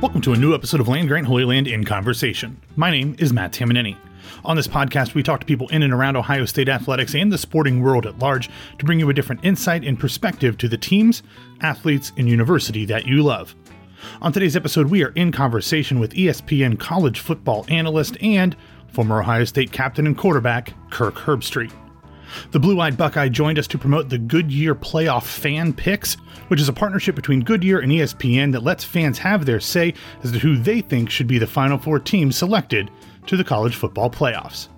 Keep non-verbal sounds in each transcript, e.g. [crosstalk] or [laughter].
Welcome to a new episode of Land Grant Holy Land in Conversation. My name is Matt Tamanini. On this podcast, we talk to people in and around Ohio State athletics and the sporting world at large to bring you a different insight and perspective to the teams, athletes, and university that you love. On today's episode, we are in conversation with ESPN college football analyst and former Ohio State captain and quarterback Kirk Herbstreit. The Blue Eyed Buckeye joined us to promote the Goodyear Playoff Fan Picks, which is a partnership between Goodyear and ESPN that lets fans have their say as to who they think should be the Final Four teams selected to the college football playoffs.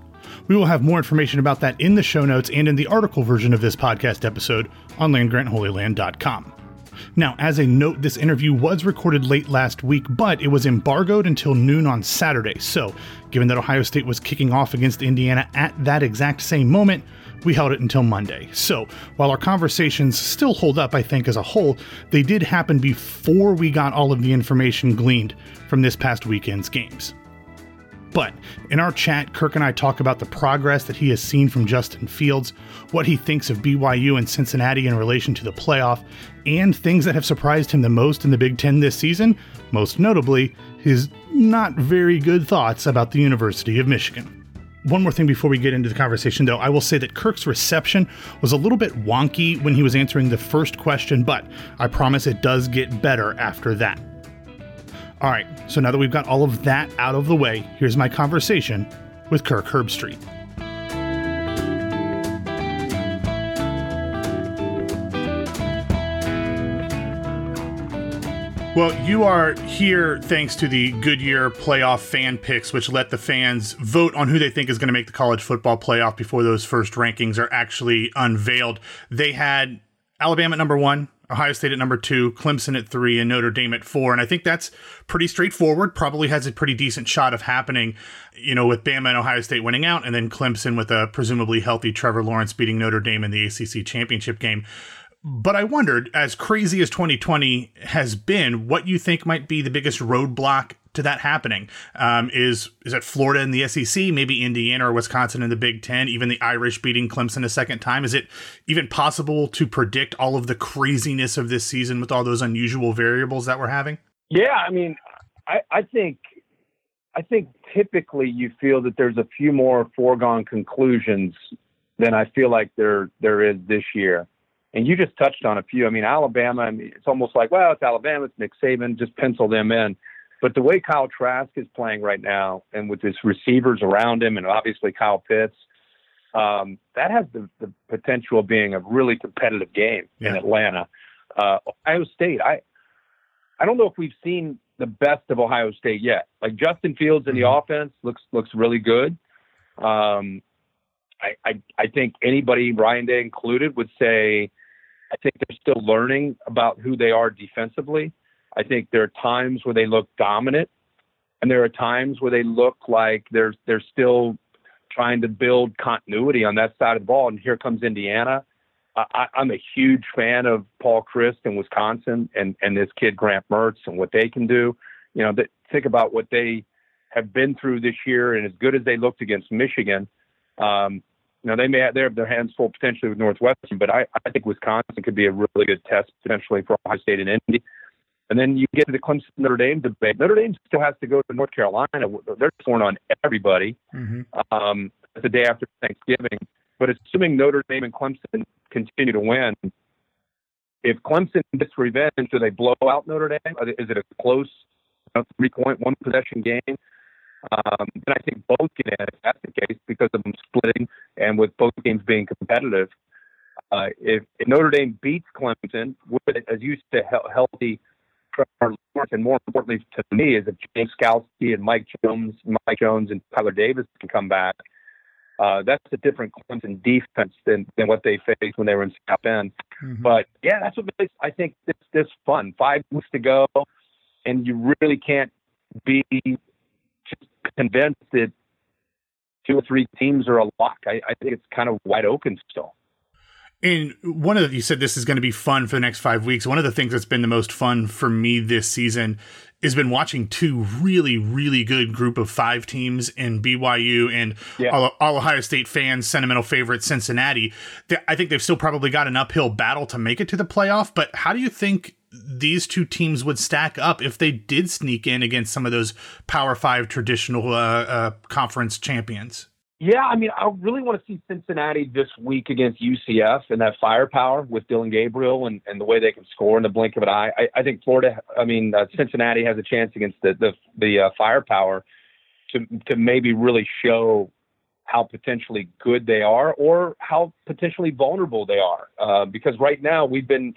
We will have more information about that in the show notes and in the article version of this podcast episode on landgrantholyland.com. Now, as a note, this interview was recorded late last week, but it was embargoed until noon on Saturday. So, given that Ohio State was kicking off against Indiana at that exact same moment, we held it until Monday. So, while our conversations still hold up, I think, as a whole, they did happen before we got all of the information gleaned from this past weekend's games. But in our chat, Kirk and I talk about the progress that he has seen from Justin Fields, what he thinks of BYU and Cincinnati in relation to the playoff, and things that have surprised him the most in the Big Ten this season, most notably, his not very good thoughts about the University of Michigan. One more thing before we get into the conversation, though, I will say that Kirk's reception was a little bit wonky when he was answering the first question, but I promise it does get better after that. All right, so now that we've got all of that out of the way, here's my conversation with Kirk Herbstreit. Well, you are here thanks to the Goodyear playoff fan picks, which let the fans vote on who they think is going to make the college football playoff before those first rankings are actually unveiled. They had Alabama at number one, Ohio State at number two, Clemson at three, and Notre Dame at four. And I think that's pretty straightforward. Probably has a pretty decent shot of happening, you know, with Bama and Ohio State winning out, and then Clemson with a presumably healthy Trevor Lawrence beating Notre Dame in the ACC championship game. But I wondered, as crazy as 2020 has been, what you think might be the biggest roadblock to that happening. Um, is is it Florida in the SEC, maybe Indiana or Wisconsin in the Big Ten, even the Irish beating Clemson a second time? Is it even possible to predict all of the craziness of this season with all those unusual variables that we're having? Yeah, I mean, I, I think I think typically you feel that there's a few more foregone conclusions than I feel like there there is this year. And you just touched on a few. I mean, Alabama, I mean, it's almost like, well, it's Alabama, it's Nick Saban, just pencil them in. But the way Kyle Trask is playing right now, and with his receivers around him, and obviously Kyle Pitts, um, that has the, the potential of being a really competitive game yeah. in Atlanta. Uh, Ohio State, I, I don't know if we've seen the best of Ohio State yet. Like Justin Fields in the mm-hmm. offense looks looks really good. Um, I, I I think anybody, Ryan Day included, would say I think they're still learning about who they are defensively. I think there are times where they look dominant, and there are times where they look like they're they're still trying to build continuity on that side of the ball. And here comes Indiana. I, I'm a huge fan of Paul Chryst in Wisconsin and and this kid Graham Mertz and what they can do. You know, think about what they have been through this year, and as good as they looked against Michigan. Um, you know, they may have, they have their hands full potentially with Northwestern, but I, I think Wisconsin could be a really good test potentially for Ohio State and Indy. And then you get to the Clemson Notre Dame debate. Notre Dame still has to go to North Carolina. They're torn on everybody mm-hmm. um, the day after Thanksgiving. But assuming Notre Dame and Clemson continue to win, if Clemson gets revenge, do they blow out Notre Dame? Is it a close you know, three point, one possession game? Um, and I think both get in if that's the case because of them splitting and with both games being competitive. Uh, if, if, Notre Dame beats Clemson with, as you said, healthy Trevor Lawrence, and more importantly to me, is if James Skalski and Mike Jones, Mike Jones and Tyler Davis can come back, uh, that's a different Clemson defense than, than what they faced when they were in South Bend. Mm-hmm. But yeah, that's what makes I think this this fun. Five weeks to go, and you really can't be convinced that two or three teams are a lock. I, I think it's kind of wide open still. And one of the, you said this is going to be fun for the next five weeks. One of the things that's been the most fun for me this season has been watching two really, really good group of five teams in BYU and yeah. all, all, Ohio State fans' sentimental favorite Cincinnati. I think they've still probably got an uphill battle to make it to the playoff. But how do you think these two teams would stack up if they did sneak in against some of those Power Five traditional uh, uh, conference champions. Yeah, I mean, I really want to see Cincinnati this week against UCF and that firepower with Dillon Gabriel and, and the way they can score in the blink of an eye. I, I think Florida, I mean, uh, Cincinnati has a chance against the the, the uh, firepower to to maybe really show how potentially good they are or how potentially vulnerable they are. Uh, because right now we've been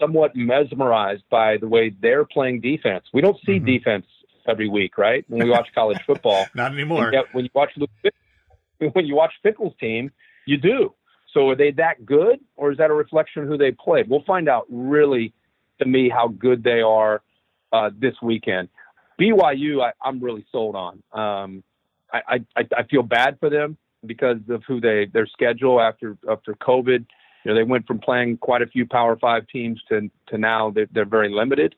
somewhat mesmerized by the way they're playing defense. We don't see mm-hmm. defense every week, right? When we watch college football, [laughs] not anymore. When you watch [laughs] when you watch Fickell's team, you do. So are they that good, or is that a reflection of who they played? We'll find out really, to me, how good they are uh, this weekend. BYU, I, am really sold on. Um, I, I, I feel bad for them because of who they their schedule after after COVID. You know, they went from playing quite a few Power Five teams to to now they're, they're very limited.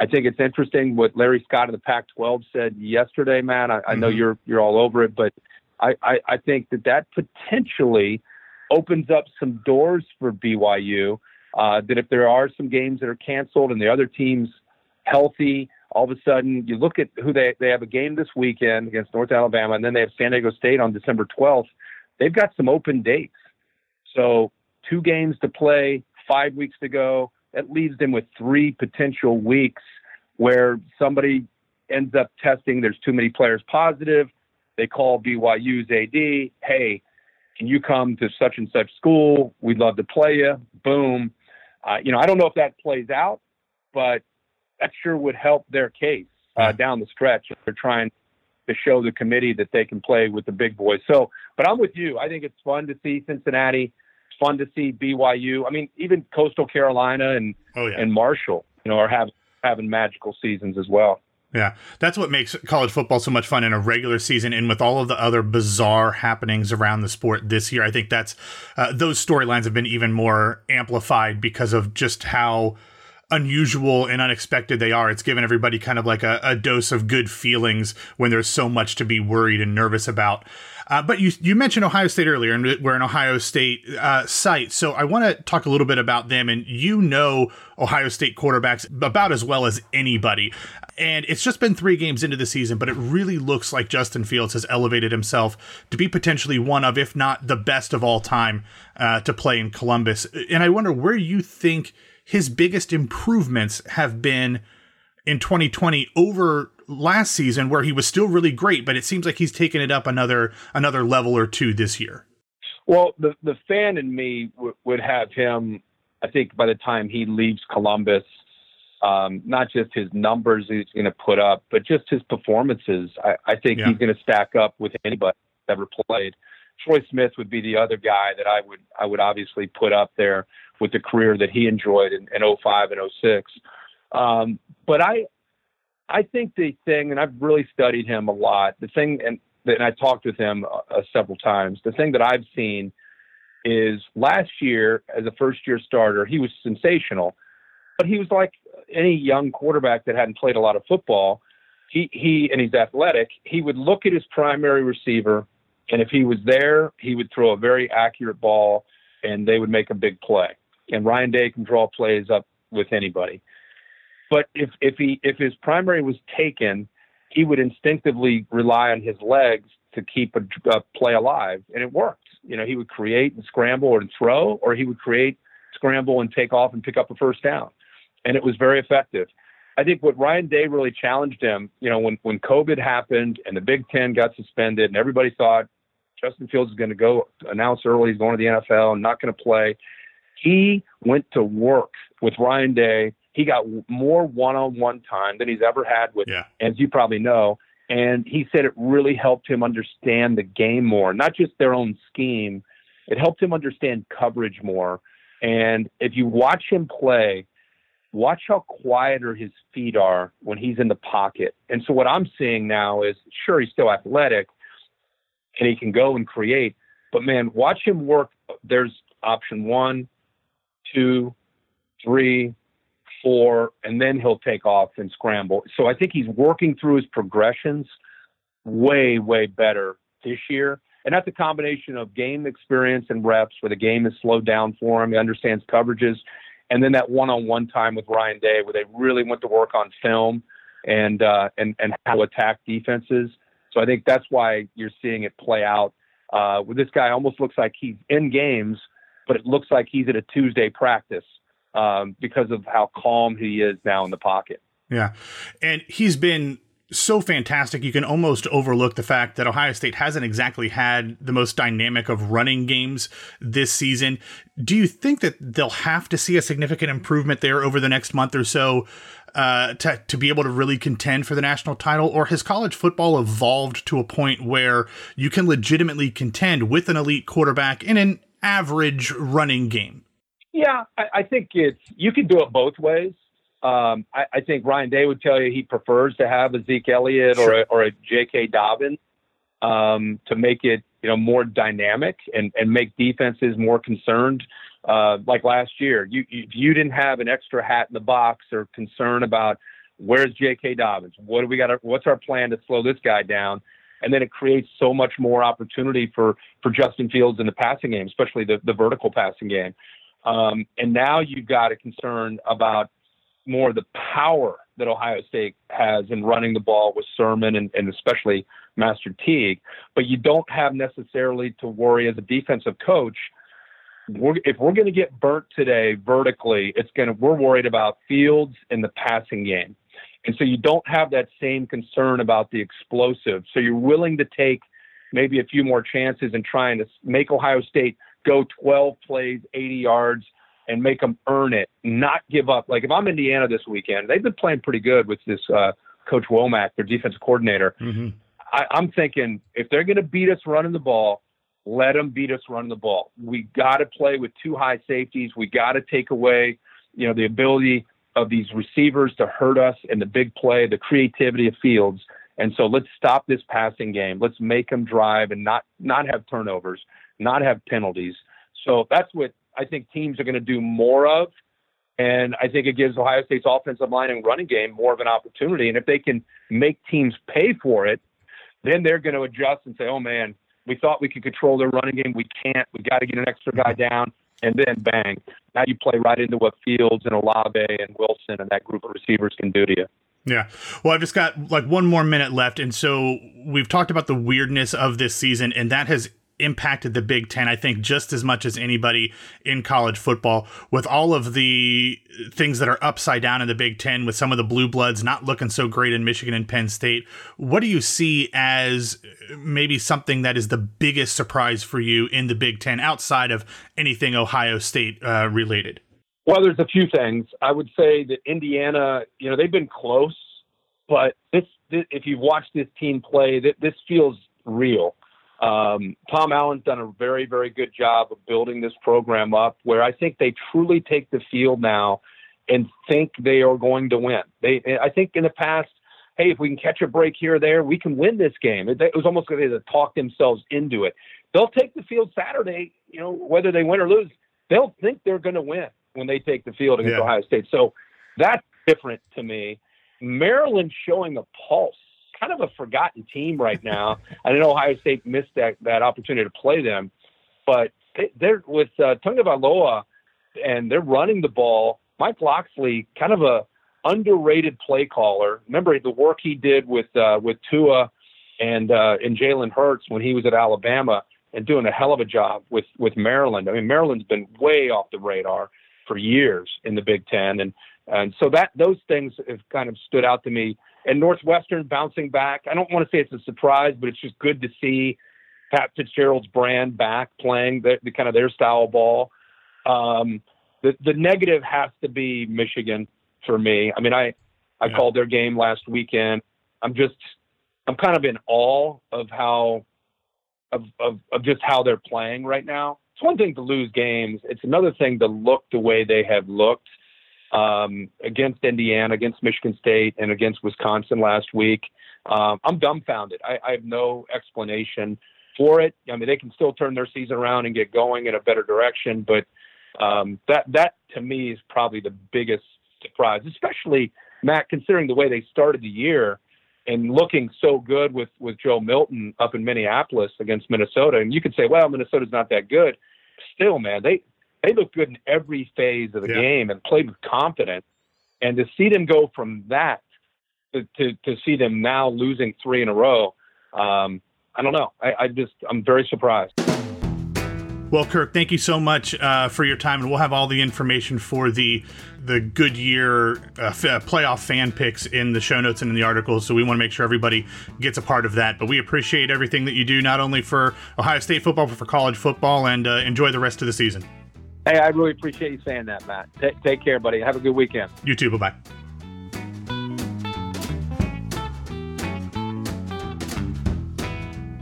I think it's interesting what Larry Scott of the Pac-12 said yesterday, man. I, I know mm-hmm. you're you're all over it, but I, I, I think that that potentially opens up some doors for BYU. Uh, that if there are some games that are canceled and the other team's healthy, all of a sudden you look at who they they have a game this weekend against North Alabama, and then they have San Diego State on December 12th. They've got some open dates, so two games to play, five weeks to go. That leaves them with three potential weeks where somebody ends up testing. There's too many players positive. They call BYU's AD, hey, can you come to such and such school? We'd love to play you. Boom. Uh, you know, I don't know if that plays out, but that sure would help their case uh, down the stretch if they're trying to show the committee that they can play with the big boys. So, but I'm with you. I think it's fun to see Cincinnati. It's fun to see BYU. I mean, even Coastal Carolina and oh, yeah. and Marshall, you know, are having having magical seasons as well. Yeah, that's what makes college football so much fun in a regular season, and with all of the other bizarre happenings around the sport this year, I think that's uh, those storylines have been even more amplified because of just how unusual and unexpected they are. It's given everybody kind of like a, a dose of good feelings when there's so much to be worried and nervous about. Uh, but you you mentioned Ohio State earlier, and we're an Ohio State uh, site, so I want to talk a little bit about them. And you know Ohio State quarterbacks about as well as anybody. And it's just been three games into the season, but it really looks like Justin Fields has elevated himself to be potentially one of, if not the best of all time, uh, to play in Columbus. And I wonder where you think his biggest improvements have been in 2020 over last season where he was still really great but it seems like he's taken it up another another level or two this year. Well the the fan in me w- would have him i think by the time he leaves columbus um, not just his numbers he's going to put up but just his performances. I, I think yeah. he's going to stack up with anybody ever played. Troy smith would be the other guy that i would i would obviously put up there with the career that he enjoyed in, in 05 and 06. Um, but I, I think the thing, and I've really studied him a lot. The thing, and, and I talked with him uh, several times. The thing that I've seen is last year as a first year starter, he was sensational, but he was like any young quarterback that hadn't played a lot of football. He, he, and he's athletic. He would look at his primary receiver, and if he was there, he would throw a very accurate ball, and they would make a big play and Ryan Day can draw plays up with anybody. But if if he if his primary was taken, he would instinctively rely on his legs to keep a, a play alive, and it worked. You know, he would create and scramble and throw, or he would create, scramble, and take off and pick up a first down, and it was very effective. I think what Ryan Day really challenged him, you know, when when COVID happened and the Big Ten got suspended, and everybody thought Justin Fields is going to go announce early he's going to the NFL and not going to play. He went to work with Ryan Day. He got more one-on-one time than he's ever had with, yeah. as you probably know. And he said it really helped him understand the game more, not just their own scheme. It helped him understand coverage more. And if you watch him play, watch how quieter his feet are when he's in the pocket. And so what I'm seeing now is sure he's still athletic and he can go and create, but man, watch him work. There's option one, two, three, four, and then he'll take off and scramble. So I think he's working through his progressions way, way better this year. And that's a combination of game experience and reps where the game is slowed down for him. He understands coverages. and then that one-on-one time with Ryan Day, where they really went to work on film and uh, and and how to attack defenses. So I think that's why you're seeing it play out. Uh, where this guy almost looks like he's in games, but it looks like he's at a Tuesday practice um, because of how calm he is now in the pocket. Yeah, and he's been so fantastic, you can almost overlook the fact that Ohio State hasn't exactly had the most dynamic of running games this season. Do you think that they'll have to see a significant improvement there over the next month or so uh, to, to be able to really contend for the national title? Or has college football evolved to a point where you can legitimately contend with an elite quarterback in an average running game? Yeah, I, I think it's you can do it both ways. Um, I, I, think Ryan Day would tell you he prefers to have a Zeke Elliott sure. or a, or a J.K. Dobbins um, to make it you know more dynamic and, and make defenses more concerned. Uh, like last year, you, you you didn't have an extra hat in the box or concern about where's J.K. Dobbins, what do we got? What's our plan to slow this guy down? And then it creates so much more opportunity for for Justin Fields in the passing game, especially the the vertical passing game. Um, and now you've got a concern about more the power that Ohio State has in running the ball with Sermon and, and especially Master Teague, but you don't have necessarily to worry as a defensive coach. We're, if we're going to get burnt today vertically, it's going to. We're worried about Fields in the passing game, and so you don't have that same concern about the explosive. So you're willing to take maybe a few more chances and trying to make Ohio State go 12 plays, 80 yards, and make them earn it, not give up. Like if I'm Indiana this weekend, they've been playing pretty good with this uh, Coach Wommack, their defensive coordinator. Mm-hmm. I, I'm thinking if they're going to beat us running the ball, let them beat us running the ball. We got to play with two high safeties. We got to take away, you know, the ability of these receivers to hurt us in the big play, the creativity of Fields. And so let's stop this passing game. Let's make them drive and not not have turnovers, not have penalties. So that's what I think teams are going to do more of. And I think it gives Ohio State's offensive line and running game more of an opportunity. And if they can make teams pay for it, then they're going to adjust and say, oh, man, we thought we could control their running game. We can't. We got to get an extra guy down. And then bang, now you play right into what Fields and Olave and Wilson and that group of receivers can do to you. Yeah. Well, I've just got like one more minute left. And so we've talked about the weirdness of this season, and that has impacted the Big Ten, I think, just as much as anybody in college football, with all of the things that are upside down in the Big Ten, with some of the blue bloods not looking so great in Michigan and Penn State. What do you see as maybe something that is the biggest surprise for you in the Big Ten outside of anything Ohio State uh, related? Well, there's a few things. I would say that Indiana, you know, they've been close, but this, this if you've watched this team play, this feels real. Um, Tom Allen's done a very, very good job of building this program up where I think they truly take the field now and think they are going to win. They, I think in the past, hey, if we can catch a break here or there, we can win this game. It, it was almost like they had to talk themselves into it. They'll take the field Saturday, you know, whether they win or lose, they'll think they're going to win when they take the field against yeah. Ohio State. So that's different to me. Maryland showing a pulse kind of a forgotten team right now. [laughs] I know Ohio State missed that that opportunity to play them, but they, are with uh, Valoa, and they're running the ball. Mike Locksley, kind of a underrated play caller. Remember the work he did with uh, with Tua and uh, and Jalen Hurts when he was at Alabama, and doing a hell of a job with with Maryland. I mean, Maryland's been way off the radar for years in the Big Ten, and and so that those things have kind of stood out to me and Northwestern bouncing back. I don't want to say it's a surprise, but it's just good to see Pat Fitzgerald's brand back playing the, the kind of their style of ball. Um, the the negative has to be Michigan for me. I mean, I I yeah. called their game last weekend. I'm just I'm kind of in awe of how of, of of just how they're playing right now. It's one thing to lose games. It's another thing to look the way they have looked um, against Indiana, against Michigan State, and against Wisconsin last week. Um, I'm dumbfounded. I, I have no explanation for it. I mean, they can still turn their season around and get going in a better direction, but um, that that to me is probably the biggest surprise, especially Matt, considering the way they started the year and looking so good with with Joe Milton up in Minneapolis against Minnesota. And you could say, well, Minnesota's not that good. Still, man, they they looked good in every phase of the Yeah. game and played with confidence. And to see them go from that to, to, to see them now losing three in a row, um, I don't know. I, I just, I'm very surprised. Well, Kirk, thank you so much uh, for your time, and we'll have all the information for the the Goodyear uh, f- uh, playoff fan picks in the show notes and in the articles. So we want to make sure everybody gets a part of that. But we appreciate everything that you do, not only for Ohio State football, but for college football, and uh, enjoy the rest of the season. Hey, I really appreciate you saying that, Matt. Ta take care, buddy. Have a good weekend. You too. Bye bye.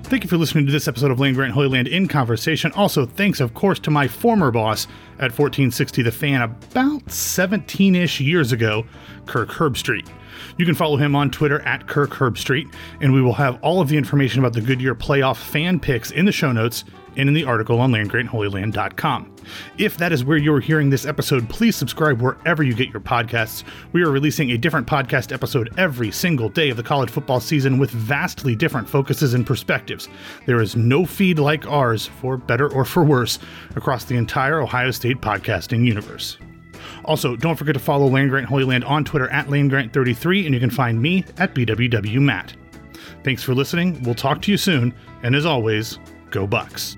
Thank you for listening to this episode of Land Grant Holy Land in Conversation. Also, thanks, of course, to my former boss at 1460 The Fan about 17 ish years ago, Kirk Herbstreit. You can follow him on Twitter at Kirk Herbstreit, and we will have all of the information about the Goodyear playoff fan picks in the show notes and in the article on landgrantholyland.com. If that is where you're hearing this episode, please subscribe wherever you get your podcasts. We are releasing a different podcast episode every single day of the college football season with vastly different focuses and perspectives. There is no feed like ours, for better or for worse, across the entire Ohio State podcasting universe. Also, don't forget to follow Land Grant Holy Land on Twitter at LandGrant33, and you can find me at BWWMatt. Thanks for listening. We'll talk to you soon, and as always, go Bucks.